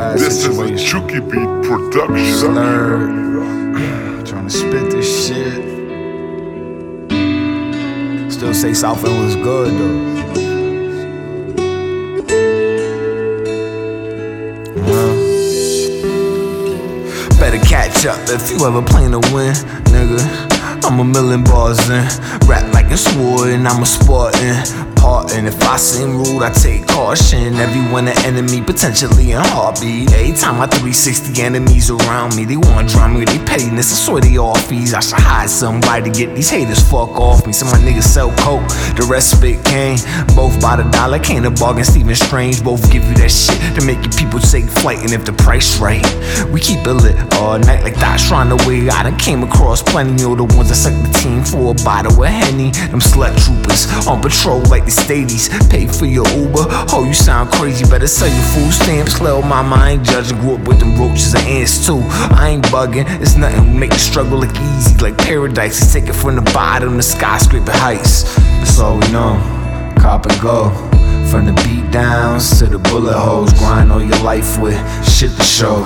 bad This is a situation. Chucky Beat production. Slurred. Trying to spit this shit. Still say South End was good though. Better catch up if you ever plan to win, nigga. I'm a million bars in, rap like a sword and I'm a Spartan. Parting, if I seem rude, I take caution. Everyone an enemy, potentially in heartbeat. Every time I 360 enemies around me, they me with their pettiness. I swear they all fees. I should hide somebody to get these haters fuck off me. Some of my niggas sell coke, the rest spit cane. Both by the dollar, can't a bargain. Stephen Strange, both give you that shit to make you people take flight. And if the price right, we keep it lit all night like that. Shrine away. I done came across plenty of the ones that suck the team for a bottle of Henny. Them slut troopers on patrol like the Stadies. Pay for your Uber. Oh, you sound crazy. Better sell your food stamps. Little mama, I ain't judging. Grew up with them roaches and ants too. I ain't bugging. It's nothing. Make the struggle look easy like paradise. It's taken from the bottom to skyscraper heights. That's all we know. Cop and go. From the beat downs to the bullet holes, grind all your life with shit to show.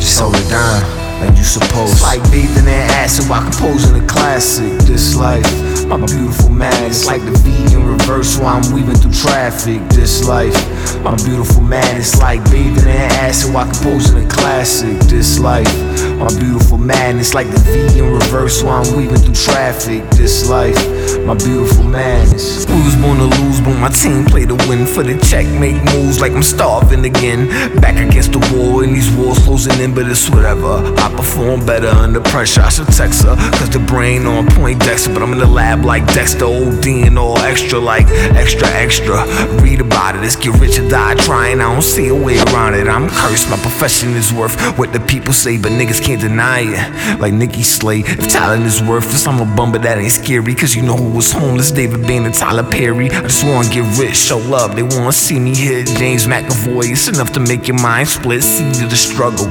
Just hold it down like you supposed. It's like bathing in acid while composing a classic. This life, my beautiful man. It's like the V in reverse while I'm weaving through traffic. This life, my beautiful man. It's like bathing in acid while composing a classic. This life, my beautiful man. It's like the V in reverse while I'm weaving through traffic. This life, my beautiful man. We was born to lose, but my team played to win. For the check, make moves like I'm starving again. Back against the wall, and these walls closing in, but it's whatever. I perform better under pressure. I should text her, cause the brain on point Dexter. But I'm in the lab like Dexter, OD and all extra, like extra, extra. Read about it, it's get rich or die trying. I don't see a way around it. I'm cursed, my profession is worth what the people say, but niggas can't deny it. Like Nikki Slay, if talent is worthless, I'm a bum, but that ain't scary. Cause you know who was homeless, David Bain and Tyler Perry. I just wanna get rich, show love. They wanna see me hit James McAvoy. It's enough to make your mind split, see the struggle.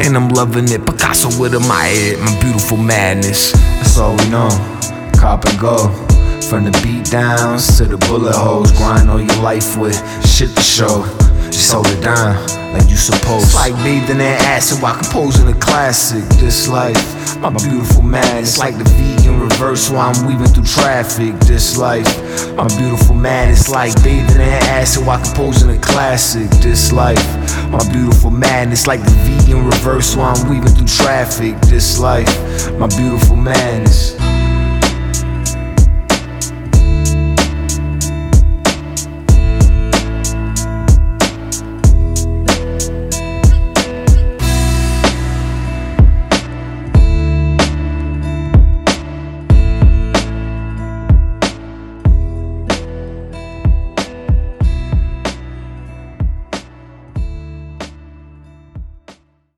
And I'm loving it. Picasso with a my head, my beautiful madness. That's all we know. Cop and go. From the beat downs to the bullet holes, grind all your life with shit to show. Just hold it down like you supposed. It's like bathing in acid while composing a classic. This life, my beautiful man. It's like the V in reverse while I'm weaving through traffic. This life, my beautiful man. It's like bathing in acid while composing a classic. This life, my beautiful man. It's like the V in reverse while I'm weaving through traffic. This life, my beautiful madness.